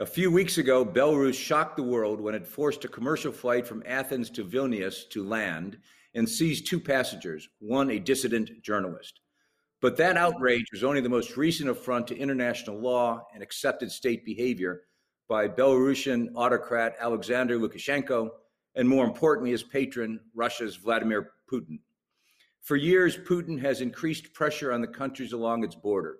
A few weeks ago, Belarus shocked the world when it forced a commercial flight from Athens to Vilnius to land and seized two passengers, one a dissident journalist. But that outrage was only the most recent affront to international law and accepted state behavior by Belarusian autocrat Alexander Lukashenko, and more importantly, his patron, Russia's Vladimir Putin. For years, Putin has increased pressure on the countries along its border.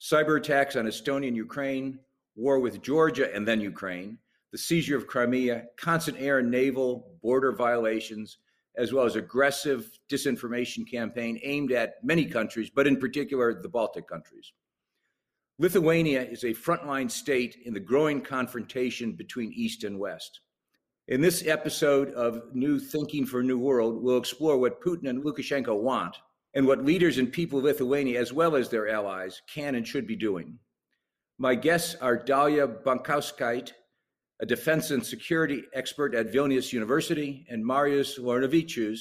Cyber attacks on Estonia and Ukraine, war with Georgia and then Ukraine, the seizure of Crimea, constant air and naval border violations, as well as aggressive disinformation campaign aimed at many countries, but in particular the Baltic countries. Lithuania is a frontline state in the growing confrontation between East and West. In this episode of New Thinking for a New World, we'll explore what Putin and Lukashenko want and what leaders and people of Lithuania, as well as their allies, can and should be doing. My guests are Dalia Bankauskaite, a defense and security expert at Vilnius University, and Marius Laurinavičius,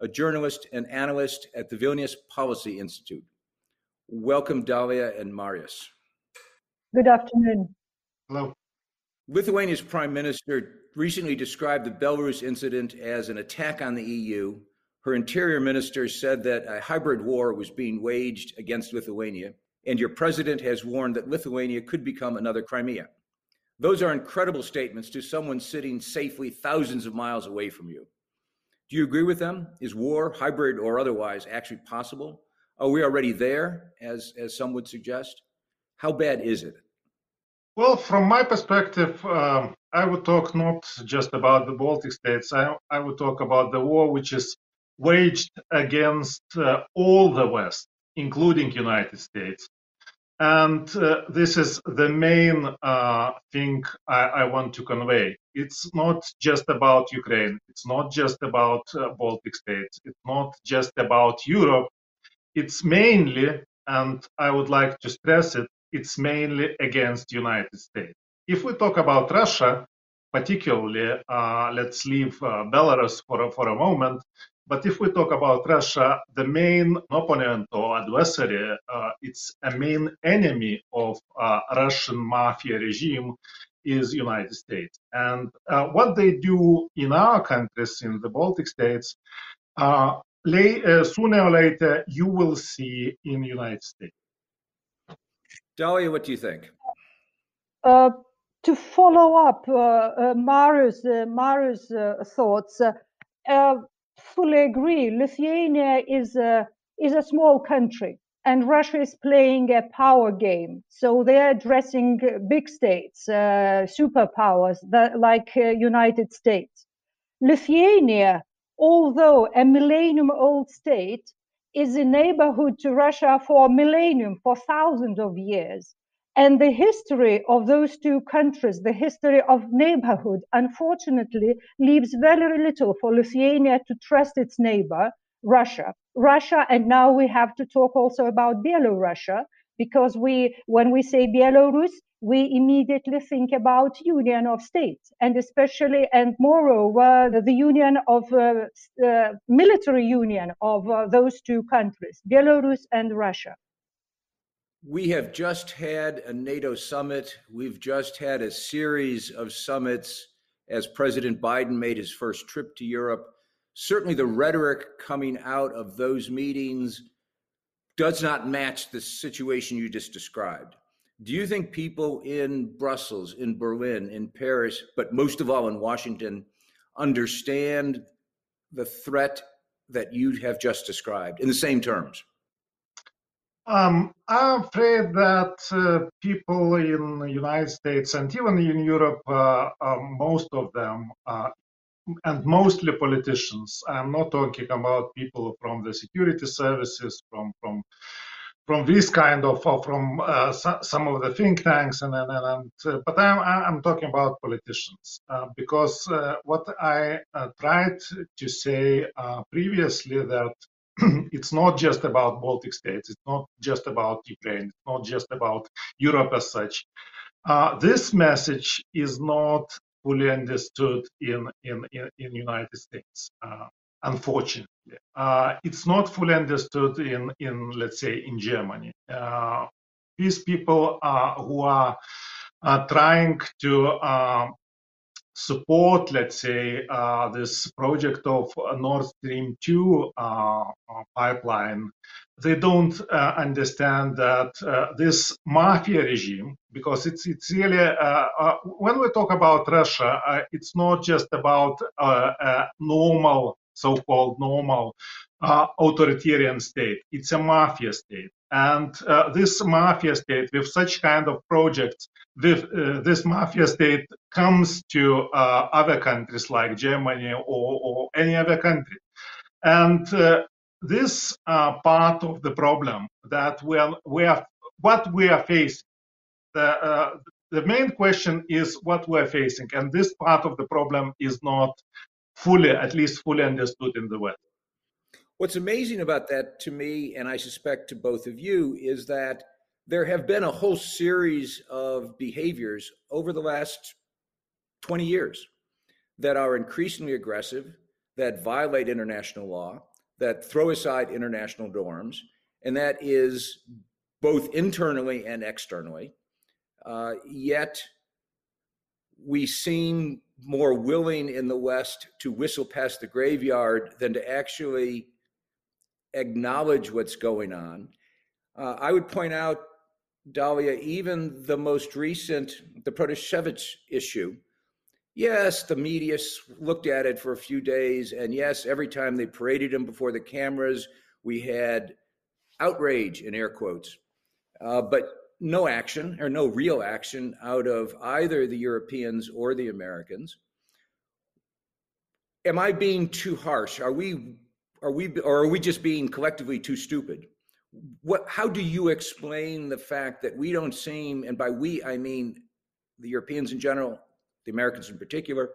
a journalist and analyst at the Vilnius Policy Institute. Welcome, Dalia and Marius. Good afternoon. Hello. Lithuania's prime minister recently described the Belarus incident as an attack on the EU. Her interior minister said that a hybrid war was being waged against Lithuania and your president has warned that Lithuania could become another Crimea. Those are incredible statements to someone sitting safely thousands of miles away from you. Do you agree with them? Is war, hybrid or otherwise, actually possible? Are we already there, as, as some would suggest? How bad is it? Well, from my perspective, um, I would talk not just about the Baltic states. I, I would talk about the war which is waged against uh, all the West including United States. And uh, this is the main uh, thing I, I, want to convey. It's not just about Ukraine. It's not just about uh, Baltic states. It's not just about Europe. It's mainly, and I would like to stress it, it's mainly against United States. If we talk about Russia, particularly, uh, let's leave uh, Belarus for, for a moment. But if we talk about Russia, the main opponent or adversary, uh, it's a main enemy of uh, Russian mafia regime is United States. And uh, what they do in our countries, in the Baltic states, uh, lay, uh, sooner or later you will see in United States. Dalia, what do you think? Uh, to follow up Marius, Marius' thoughts, fully agree. Lithuania is a is a small country, and Russia is playing a power game. So they are addressing big states, uh, superpowers that, like uh, United States. Lithuania, although a millennium-old state, is a neighborhood to Russia for a millennium, for thousands of years. And the history of those two countries, the history of neighborhood, unfortunately, leaves very little for Lithuania to trust its neighbor, Russia. Russia, and now we have to talk also about Belarus, because we, when we say Belarus, we immediately think about union of states, and especially, and moreover, the union of uh, uh, military union of uh, those two countries, Belarus and Russia. We have just had a NATO summit. We've just had a series of summits as President Biden made his first trip to Europe. Certainly, the rhetoric coming out of those meetings does not match the situation you just described. Do you think people in Brussels, in Berlin, in Paris, but most of all in Washington, understand the threat that you have just described in the same terms? Um, I'm afraid that uh, people in the United States and even in Europe, uh, uh, most of them, uh, and mostly politicians. I'm not talking about people from the security services, from from from this kind of from uh, some of the think tanks and and, and uh, but I'm I'm talking about politicians uh, because uh, what I uh, tried to say uh, previously that it's not just about Baltic states, it's not just about Ukraine, it's not just about Europe as such. this message is not fully understood in in in, in United States unfortunately. Uh, it's not fully understood in, in let's say, in Germany. Uh, these people uh, who are trying to um, support, let's say, uh, this project of uh, Nord Stream 2 uh, uh, pipeline, they don't uh, understand that uh, this mafia regime, because it's it's really when we talk about Russia, it's not just about a normal so-called normal uh, authoritarian state. It's a mafia state. And uh, this mafia state, with such kind of projects, with, uh, this mafia state comes to uh, other countries like Germany or, or, any other country. And uh, this uh, part of the problem that we are, we are what we are facing. The, the main question is what we're facing, and this part of the problem is not fully, at least fully understood in the West. What's amazing about that to me, and I suspect to both of you, is that there have been a whole series of behaviors over the last 20 years that are increasingly aggressive, that violate international law, that throw aside international norms, and that is both internally and externally. Uh, yet we seem more willing in the West to whistle past the graveyard than to actually acknowledge what's going on. Uh, I would point out, Dalia, even the most recent, the Protasevich issue. Yes, the media looked at it for a few days, and yes, every time they paraded him before the cameras, we had outrage in air quotes. Uh, but no action or no real action out of either the Europeans or the Americans. Am I being too harsh? Are we are we or are we just being collectively too stupid? What how do you explain the fact that we don't seem and by we I mean the Europeans in general, the Americans in particular,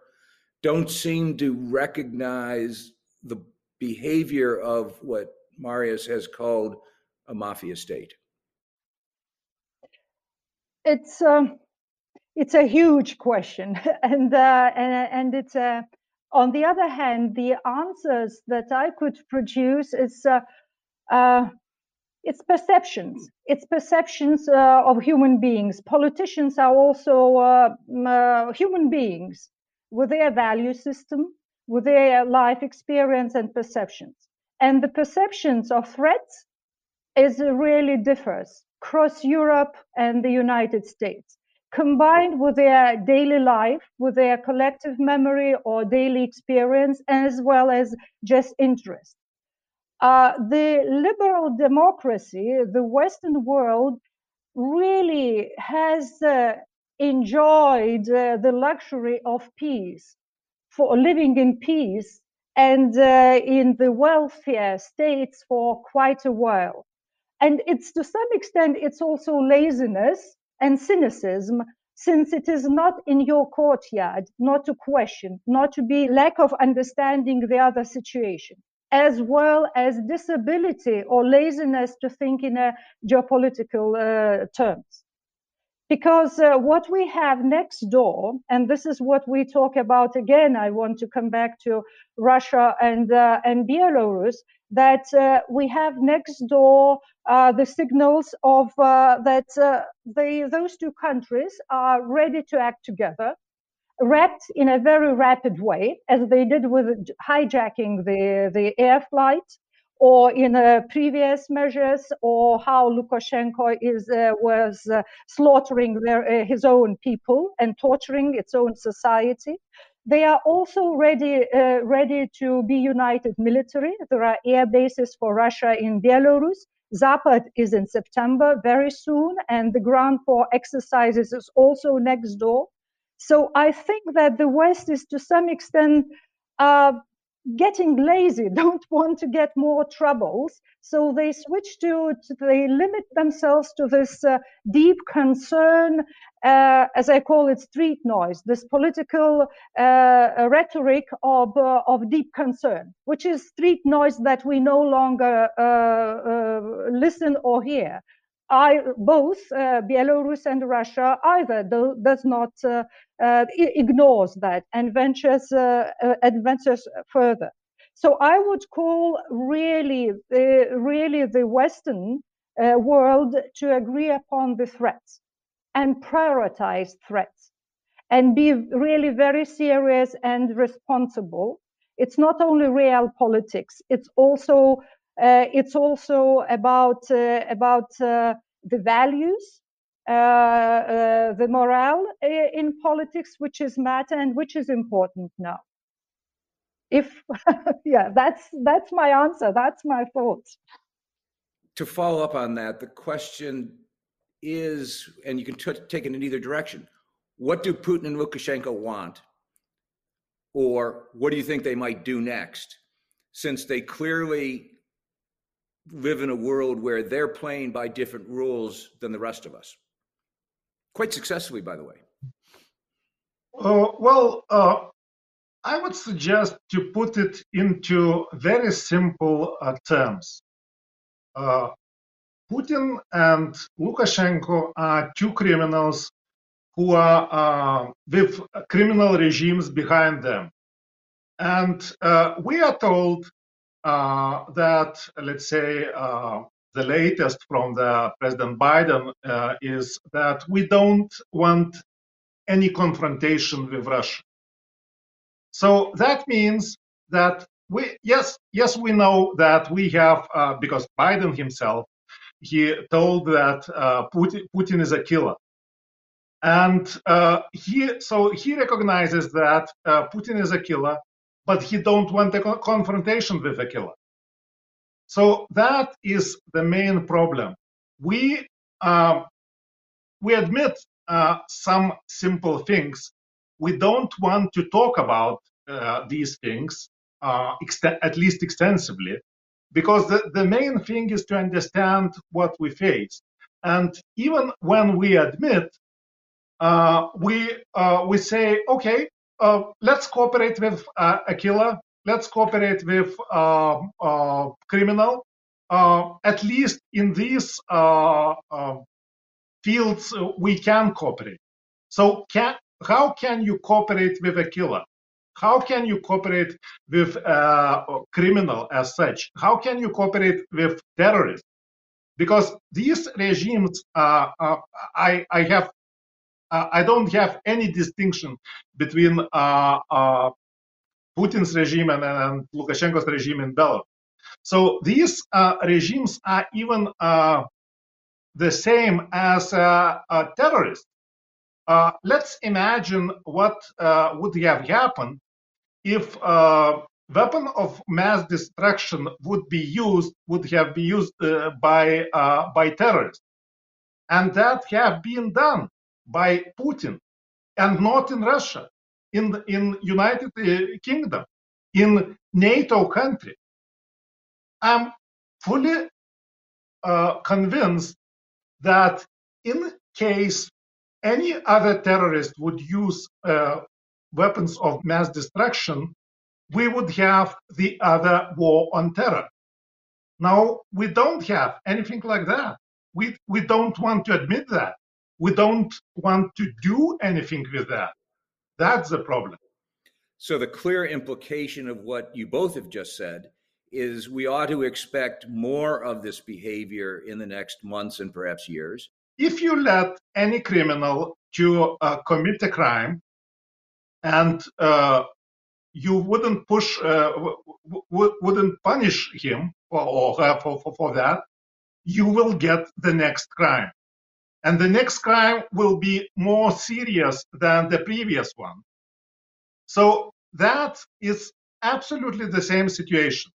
don't seem to recognize the behavior of what Marius has called a mafia state? It's um, it's a huge question, and uh, and and it's a. Uh, on the other hand, the answers that I could produce is uh, uh, it's perceptions. It's perceptions uh, of human beings. Politicians are also uh, uh, human beings with their value system, with their life experience and perceptions. And the perceptions of threats is really differs across Europe and the United States, combined with their daily life, with their collective memory or daily experience, as well as just interest. Uh, the liberal democracy, the Western world, really has uh, enjoyed uh, the luxury of peace, for living in peace and uh, in the welfare states for quite a while and it's to some extent it's also laziness and cynicism since it is not in your courtyard not to question not to be lack of understanding the other situation as well as disability or laziness to think in a geopolitical uh, terms. Because uh, what we have next door and this is what we talk about again i want to come back to russia and uh, and belarus that uh, we have next door uh, the signals of uh, that uh, they, those two countries are ready to act together wrapped in a very rapid way as they did with hijacking the, the air flight or in uh, previous measures, or how Lukashenko is uh, was slaughtering their, his own people and torturing its own society. They are also ready uh, ready to be united military. There are air bases for Russia in Belarus. Zapad is in September very soon, and the ground for exercises is also next door. So I think that the West is to some extent uh, getting lazy, don't want to get more troubles. So they switch to, to they limit themselves to this uh, deep concern, uh, as I call it, street noise, this political uh, rhetoric of, uh, of deep concern, which is street noise that we no longer uh, uh, listen or hear. I, both uh, Belarus and Russia either do, does not uh, uh, ignores that and ventures uh, uh, advances further. So I would call really the really the Western uh, world to agree upon the threats and prioritize threats and be really very serious and responsible. It's not only real politics; it's also it's also about uh, about uh, the values, the morale in politics, which is matter and which is important now. If yeah, that's that's my answer. That's my thoughts. To follow up on that, the question is, and you can t- take it in either direction. What do Putin and Lukashenko want? Or what do you think they might do next? Since they clearly live in a world where they're playing by different rules than the rest of us. Quite successfully, by the way. Uh, well, uh, I would suggest to put it into very simple uh, terms. Uh, Putin and Lukashenko are two criminals who are uh, with criminal regimes behind them. And uh, we are told that, let's say, uh, the latest from the President Biden uh, is that we don't want any confrontation with Russia. So that means that we, yes, yes, we know that we have, uh, because Biden himself, he told that uh, Putin, Putin, is a killer. And uh, he, so he recognizes that Putin is a killer, but he don't want a confrontation with the killer. So that is the main problem. We uh, we admit uh, some simple things. We don't want to talk about uh, these things, uh, at least extensively, because the, the main thing is to understand what we face. And even when we admit, uh, we uh, we say, okay, let's cooperate with uh, a killer. Let's cooperate with uh, uh criminal. Uh, at least in these uh, fields, we can cooperate. So, can, how can you cooperate with a killer? How can you cooperate with a criminal as such? How can you cooperate with terrorists? Because these regimes, I, I have uh, I don't have any distinction between uh, uh, Putin's regime and, and, Lukashenko's regime in Belarus. So these uh, regimes are even uh, the same as uh, terrorists. let's imagine what would have happened if weapon of mass destruction would be used would have been used by by terrorists, and that have been done by Putin and not in Russia, in in United uh, Kingdom, in NATO country. I'm fully uh, convinced that in case any other terrorist would use uh, weapons of mass destruction, we would have the other war on terror. Now, we don't have anything like that. We, we don't want to admit that we don't want to do anything with that. That's the problem. So, the clear implication of what you both have just said is we ought to expect more of this behavior in the next months and perhaps years. If you let any criminal to uh, commit a crime and uh, you wouldn't push, uh, w- w- wouldn't punish him or, or for, for, for that, you will get the next crime and the next crime will be more serious than the previous one. So that is absolutely the same situation.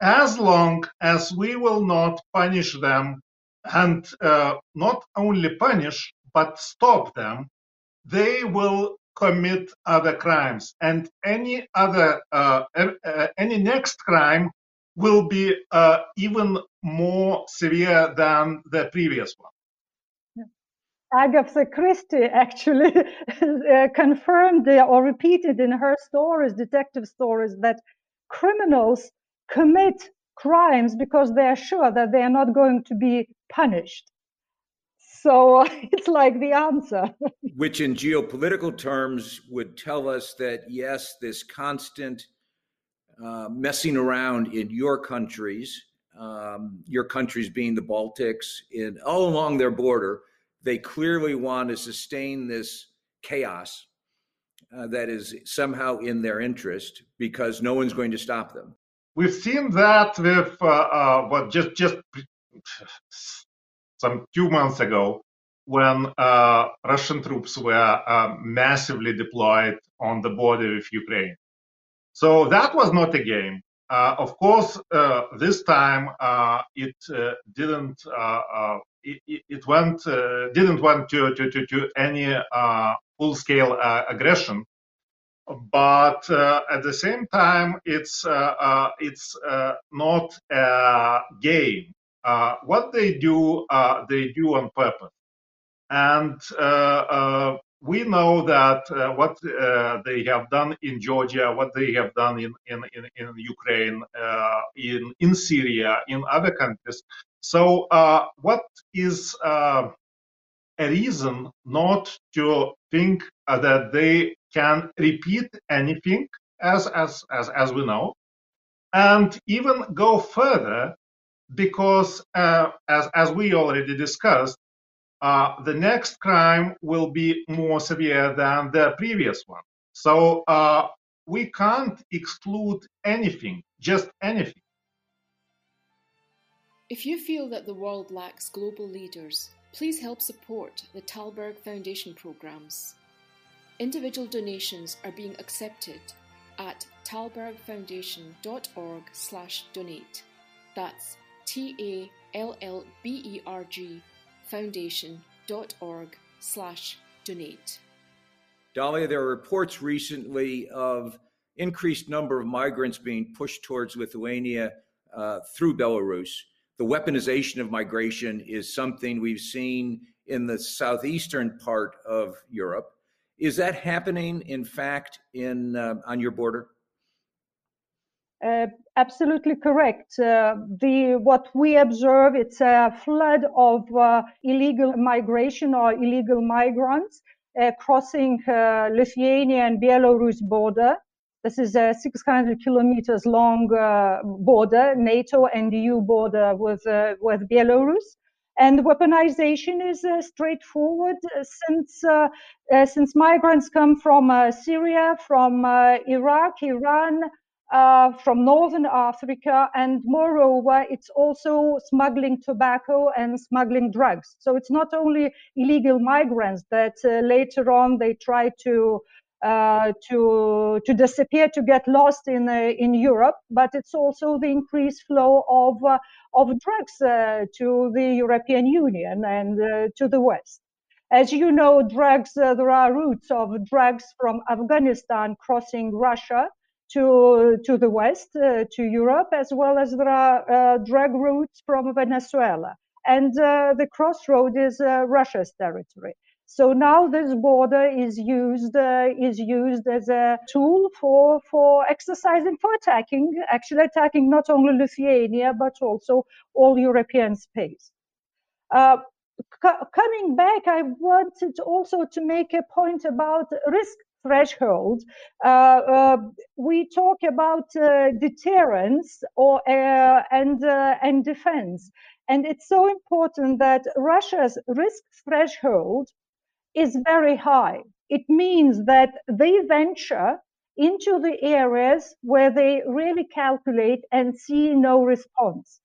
As long as we will not punish them and uh, not only punish, but stop them, they will commit other crimes, and any other uh, uh, any next crime will be uh, even more severe than the previous one. Agatha Christie actually uh, confirmed or repeated in her stories, detective stories, that criminals commit crimes because they are sure that they are not going to be punished. So it's like the answer. Which, in geopolitical terms, would tell us that yes, this constant uh, messing around in your countries, um, your countries being the Baltics, in all along their border, they clearly want to sustain this chaos uh, that is somehow in their interest because no one's going to stop them. We've seen that with uh, uh, what just just some two months ago when uh, Russian troops were uh, massively deployed on the border with Ukraine. So that was not a game. Uh, of course, uh, this time uh, it uh, didn't. It, went uh, didn't went to to to, to any uh, full scale uh, aggression, but at the same time, it's it's not a game. what they do, they do on purpose, and we know that uh, what uh, they have done in Georgia, what they have done in in in, in Ukraine, uh, in in Syria, in other countries. So, uh, what is uh, a reason not to think that they can repeat anything, as as as as we know, and even go further, because uh, as as we already discussed, uh, the next crime will be more severe than the previous one. So uh, we can't exclude anything, just anything. If you feel that the world lacks global leaders, please help support the Tällberg Foundation programs. Individual donations are being accepted at tallbergfoundation.org/donate. That's T A L L B E R G foundation.org slash donate. Dalia, there are reports recently of increased number of migrants being pushed towards Lithuania uh, through Belarus. The weaponization of migration is something we've seen in the southeastern part of Europe. Is that happening, in fact, in uh, on your border? Uh, absolutely correct. Uh, the what we observe it's a flood of uh, illegal migration or illegal migrants uh, crossing uh, Lithuania and Belarus border. This is a 600 kilometers long uh, border, NATO and EU border with uh, with Belarus. And weaponization is uh, straightforward since since migrants come from Syria, from Iraq, Iran, uh, from northern Africa, and moreover, it's also smuggling tobacco and smuggling drugs. So it's not only illegal migrants that uh, later on they try to uh, to to disappear, to get lost in uh, in Europe, but it's also the increased flow of uh, of drugs uh, to the European Union and to the West. As you know, drugs there are routes of drugs from Afghanistan crossing Russia to, to the west, uh, to Europe, as well as there are uh, drug routes from Venezuela. And uh, the crossroad is Russia's territory. So now this border is used uh, is used as a tool for for exercising for attacking, actually attacking not only Lithuania but also all European space. Uh, coming back, I wanted also to make a point about risk threshold, uh, uh, we talk about uh, deterrence or and and defense, and it's so important that Russia's risk threshold is very high. It means that they venture into the areas where they really calculate and see no response.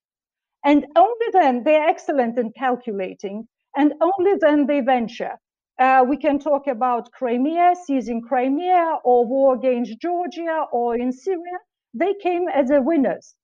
And only then they're excellent in calculating, and only then they venture. Uh, we can talk about Crimea, seizing Crimea, or war against Georgia, or in Syria. They came as a winners.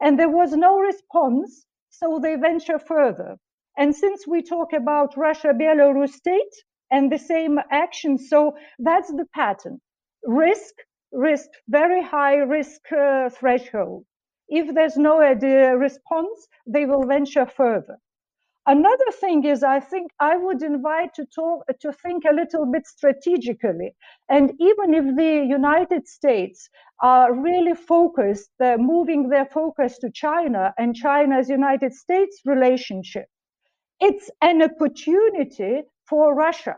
And there was no response, so they venture further. And since we talk about Russia Belarus state, and the same action. So that's the pattern. Risk, risk, very high risk uh, threshold. If there's no response, they will venture further. Another thing is, I think I would invite to talk to think a little bit strategically. And even if the United States are really focused, they're moving their focus to China and China's United States relationship, it's an opportunity for Russia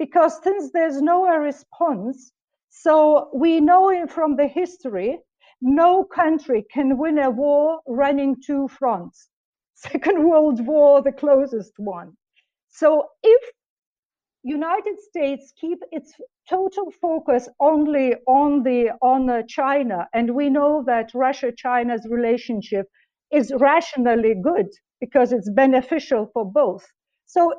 because since there's no response, so we know from the history, no country can win a war running two fronts Second World War, the closest one. So if United States keep its total focus only on the on uh, China, and we know that Russia-China's relationship is rationally good because it's beneficial for both. So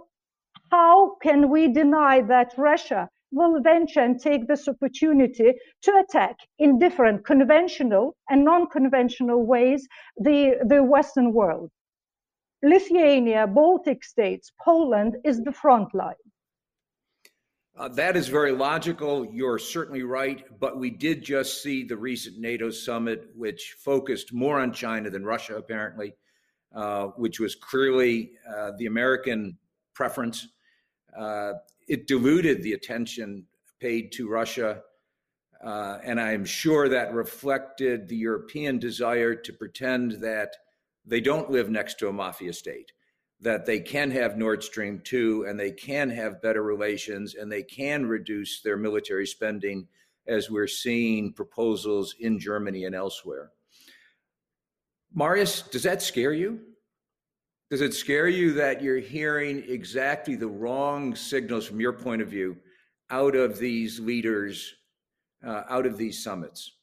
how can we deny that Russia will venture and take this opportunity to attack in different conventional and non-conventional ways the, the Western world? Lithuania, Baltic states, Poland is the front line. Uh, that is very logical. You're certainly right. But we did just see the recent NATO summit, which focused more on China than Russia, apparently, uh, which was clearly uh, the American preference. Uh, it diluted the attention paid to Russia. Uh, and I'm sure that reflected the European desire to pretend that they don't live next to a mafia state, that they can have Nord Stream 2 and they can have better relations and they can reduce their military spending as we're seeing proposals in Germany and elsewhere. Marius, does that scare you? Does it scare you that you're hearing exactly the wrong signals from your point of view out of these leaders, uh, out of these summits?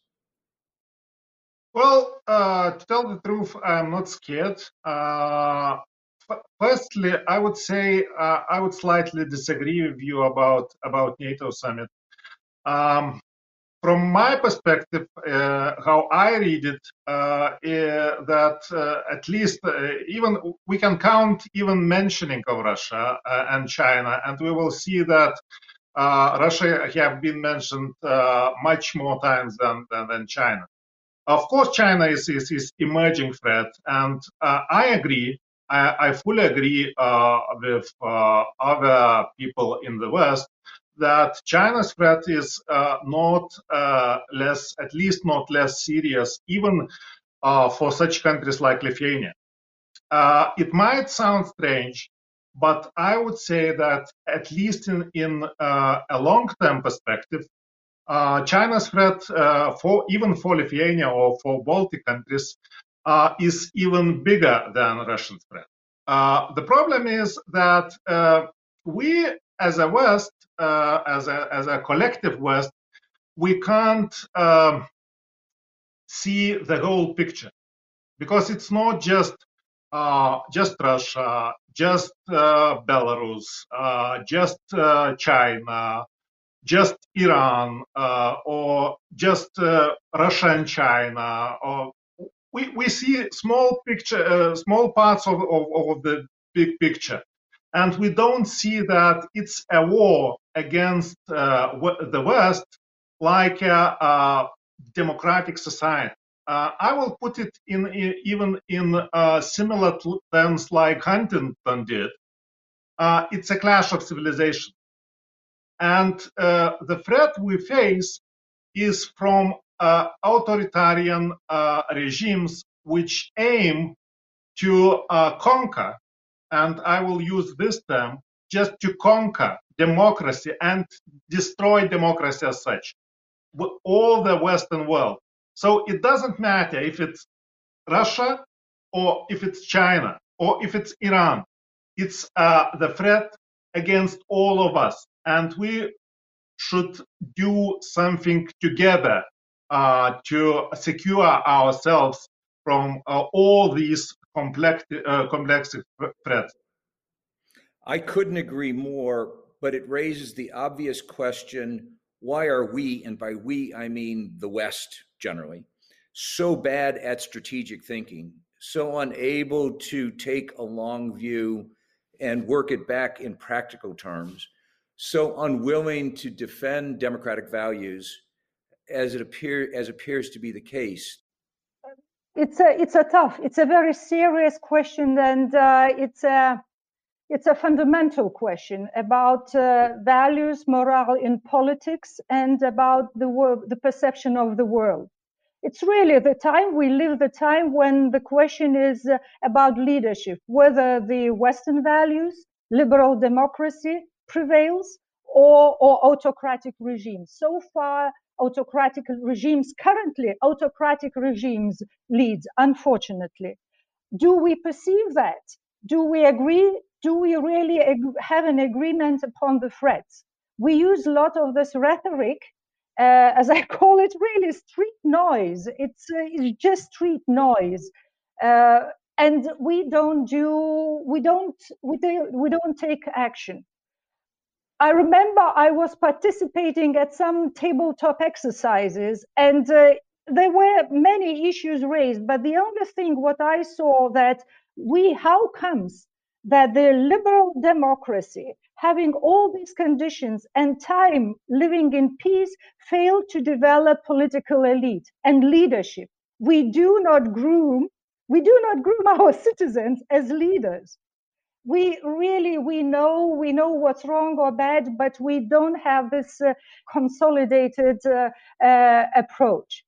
Well, uh, to tell the truth, I'm not scared. Uh, firstly, I would say uh, I would slightly disagree with you about about NATO summit. Um, from my perspective, uh, how I read it, uh, that uh, at least even we can count even mentioning of Russia and China, and we will see that Russia have been mentioned much more times than, than, than China. Of course, China is, is, is emerging threat, and uh, I agree. I, I fully agree uh, with uh, other people in the West that China's threat is uh, not uh, less, at least not less serious, even uh, for such countries like Lithuania. it might sound strange, but I would say that at least in, in a long-term perspective, uh, China's threat uh, for even for Lithuania or for Baltic countries uh, is even bigger than Russian threat. The problem is that we, as a West, uh, as a as a collective West, we can't um, see the whole picture. Because it's not just just Russia, just Belarus, just China, just Iran uh, or just uh, Russia and China, or we, we see small picture, uh, small parts of, of, of, the big picture, and we don't see that it's a war against uh, the West like a, democratic society. Uh, I will put it in, in even in uh, similar terms like Huntington did. it's a clash of civilization and the threat we face is from uh, authoritarian uh, regimes which aim to uh, conquer, and I will use this term, just to conquer democracy and destroy democracy as such, all the Western world. So it doesn't matter if it's Russia or if it's China or if it's Iran. It's uh, the threat against all of us and we should do something together uh, to secure ourselves from uh, all these complex, uh, complex threats. I couldn't agree more, but it raises the obvious question why are we, and by we I mean the West generally, so bad at strategic thinking, so unable to take a long view and work it back in practical terms? so unwilling to defend democratic values as it appear as appears to be the case? It's a it's a tough, it's a very serious question, and uh, it's a it's a fundamental question about uh, values, morale in politics, and about the world, the perception of the world. It's really the time we live, the time when the question is about leadership, whether the Western values, liberal democracy prevails, or, or autocratic regimes. So far, autocratic regimes, currently autocratic regimes lead, unfortunately. Do we perceive that? Do we agree? Do we really ag- have an agreement upon the threats? We use a lot of this rhetoric, uh, as I call it, really street noise. It's, uh, it's just street noise. Uh, and we don't do, we don't, we, do, we don't take action. I remember I was participating at some tabletop exercises and uh, there were many issues raised, but the only thing what I saw that we, how comes that the liberal democracy, having all these conditions and time living in peace, failed to develop political elite and leadership. We do not groom, we do not groom our citizens as leaders we really we know we know what's wrong or bad but we don't have this uh, consolidated uh, uh, approach.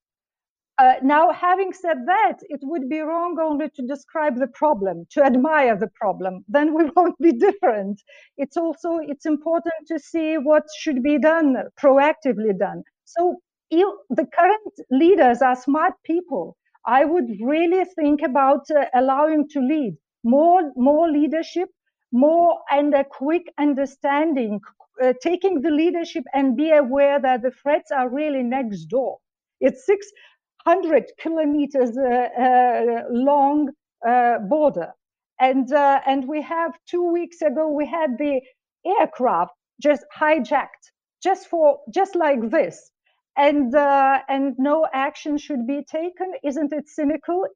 Uh, now having said that it would be wrong only to describe the problem to admire the problem. Then we won't be different. It's also it's important to see what should be done proactively done. So the current leaders are smart people. I would really think about uh, allowing to lead more more leadership more and a quick understanding uh, taking the leadership and be aware that the threats are really next door. It's 600 kilometers uh, uh, long uh, border. And uh, and we have two weeks ago we had the aircraft just hijacked just for just like this. And uh, and no action should be taken. Isn't it cynical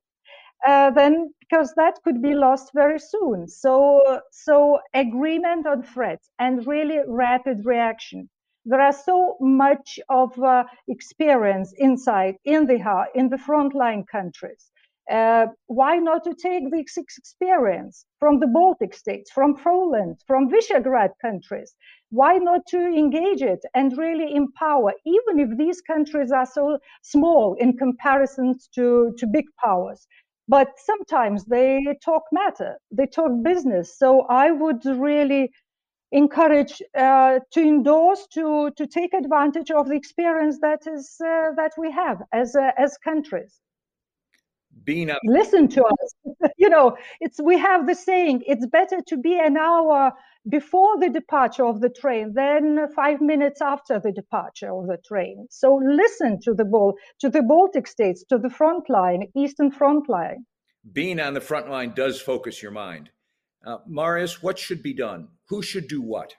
uh, then because that could be lost very soon. So, so agreement on threats and really rapid reaction. There are so much of uh, experience inside in the in the frontline countries. Uh, why not to take this experience from the Baltic states, from Poland, from Visegrad countries? Why not to engage it and really empower, even if these countries are so small in comparison to, to big powers? But sometimes they talk matter they talk business. So i would really encourage uh, to endorse to to take advantage of the experience that is uh, that we have as uh, as countries. Being a- listen to us. You know it's we have the saying it's better to be an hour before the departure of the train then five minutes after the departure of the train. So listen to the ball to the baltic states to the front line eastern front line. Being on the front line does focus your mind. Uh, marius what should be done? Who should do what?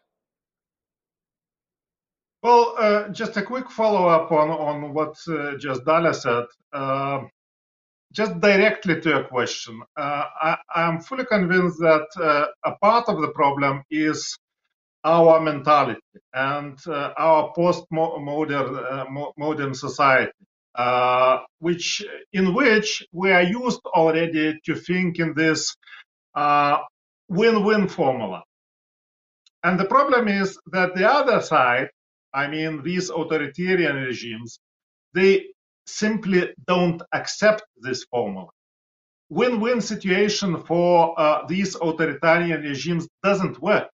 Well, uh, just a quick follow-up on, on what uh, just Dalia said. Uh, just directly to your question, uh, I, am fully convinced that uh, a part of the problem is our mentality and uh, our post-modern modern society, uh, which in which we are used already to think in this uh, win-win formula. And the problem is that the other side, I mean these authoritarian regimes, they simply don't accept this formula. Win-win situation for uh, these authoritarian regimes doesn't work.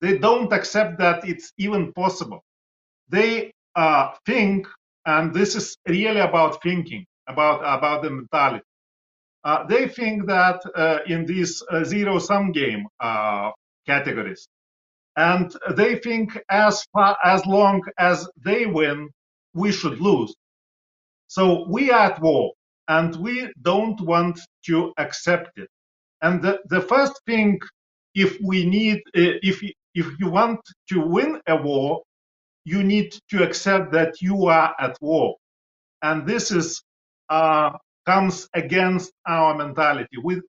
They don't accept that it's even possible. They uh, think, and this is really about thinking, about about the mentality. Uh, they think that uh, in these uh, zero-sum game uh, categories, and they think as far as long as they win, we should lose so we are at war and we don't want to accept it. And the, the first thing, if we need, uh, if, if you want to win a war, you need to accept that you are at war. And this is, uh, comes against our mentality. We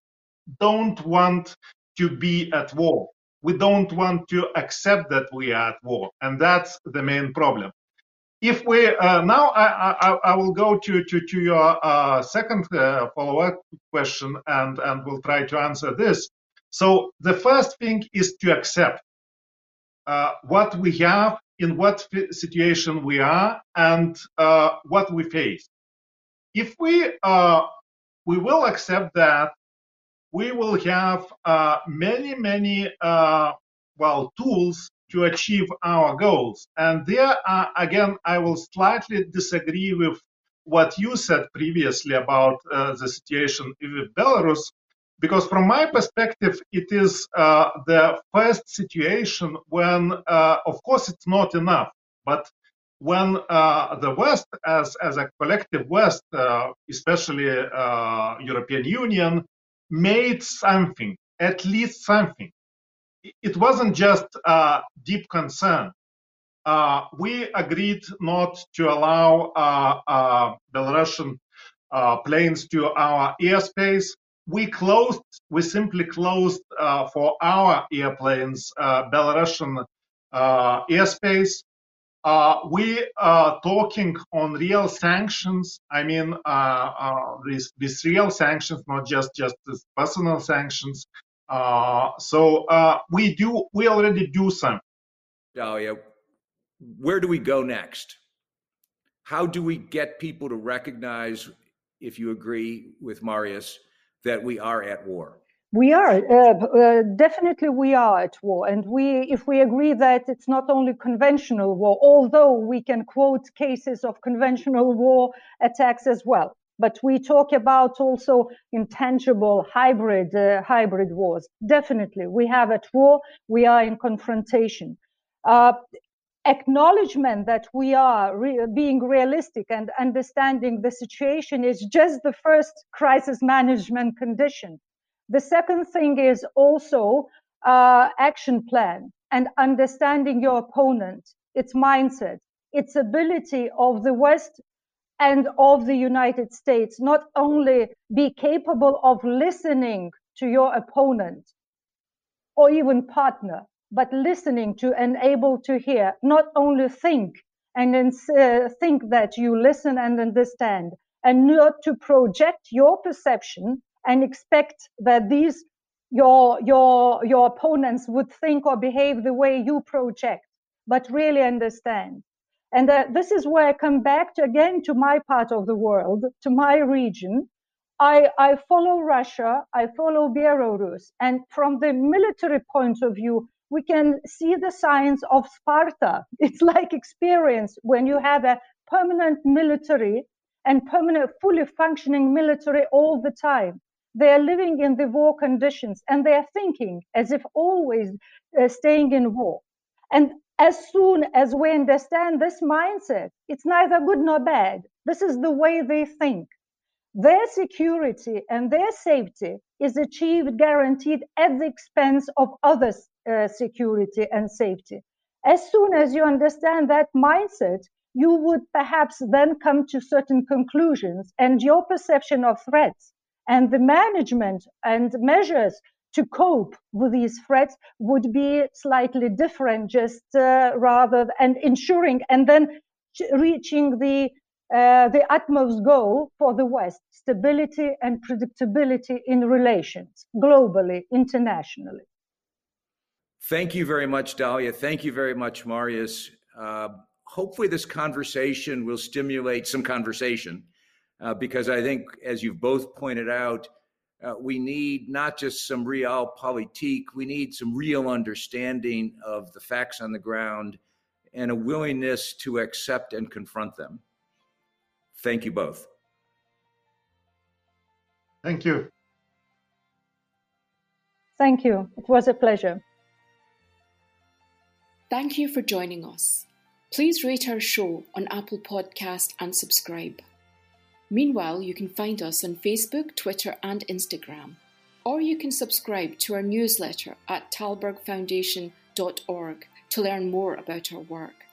don't want to be at war. we don't want to accept that we are at war, and that's the main problem. If we uh, now, I, I, I, will go to to, to your uh, second uh, follow-up question, and and we'll try to answer this. So the first thing is to accept uh, what we have, in what situation we are, and uh, what we face. If we uh, we will accept that we will have many, many, uh, well, tools to achieve our goals. And there, uh, again, I will slightly disagree with what you said previously about uh, the situation with Belarus, because from my perspective, it is uh, the first situation when, uh, of course, it's not enough, but when the West, as, as a collective West, especially European Union, made something, at least something. It wasn't just a deep concern. Uh, we agreed not to allow uh, uh, Belarusian uh, planes to our airspace. We closed, we simply closed uh, for our airplanes uh, Belarusian airspace. Uh, we are talking on real sanctions. I mean, uh, uh, these, these real sanctions, not just just personal sanctions. Uh, so uh, we do, we already do some. Dalia, where do we go next? How do we get people to recognize, if you agree with Marius, that we are at war? We are uh, uh, definitely we are at war, and we if we agree that it's not only conventional war, although we can quote cases of conventional war attacks as well, but we talk about also intangible hybrid uh, hybrid wars. Definitely, we have at war. We are in confrontation. Uh, acknowledgement that we are re- being realistic and understanding the situation is just the first crisis management condition the second thing is also uh, action plan and understanding your opponent, its mindset, its ability of the West and of the United States, not only be capable of listening to your opponent or even partner, but listening to and able to hear, not only think and then uh, think that you listen and understand, and not to project your perception and expect that these your your your opponents would think or behave the way you project but really understand and uh, this is where i come back to again to my part of the world to my region. I i follow russia i follow belarus and from the military point of view we can see the signs of sparta. It's like experience when you have a permanent military and permanent fully functioning military all the time. They are living in the war conditions and they are thinking as if always uh, staying in war. And as soon as we understand this mindset, it's neither good nor bad. This is the way they think. Their security and their safety is achieved, guaranteed at the expense of others' uh, security and safety. As soon as you understand that mindset, you would perhaps then come to certain conclusions and your perception of threats and the management and measures to cope with these threats would be slightly different, just uh, rather and ensuring and then reaching the uh, the utmost goal for the West: stability and predictability in relations globally, internationally. Thank you very much, Dalia. Thank you very much, Marius. Uh, hopefully, this conversation will stimulate some conversation uh, because I think, as you've both pointed out, uh, we need not just some realpolitik, we need some real understanding of the facts on the ground and a willingness to accept and confront them. Thank you both. Thank you. Thank you. It was a pleasure. Thank you for joining us. Please rate our show on Apple Podcast and subscribe. Meanwhile, you can find us on Facebook, Twitter, and Instagram. Or you can subscribe to our newsletter at tallbergfoundation.org to learn more about our work.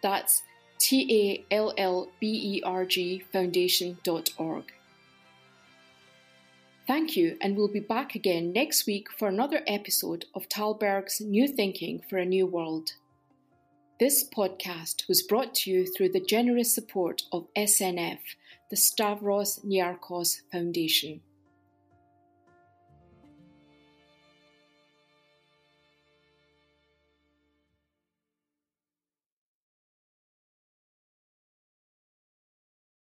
That's T A L L B E R G foundation.org. Thank you, and we'll be back again next week for another episode of Tällberg's New Thinking for a New World. This podcast was brought to you through the generous support of SNF, the Stavros Niarchos Foundation.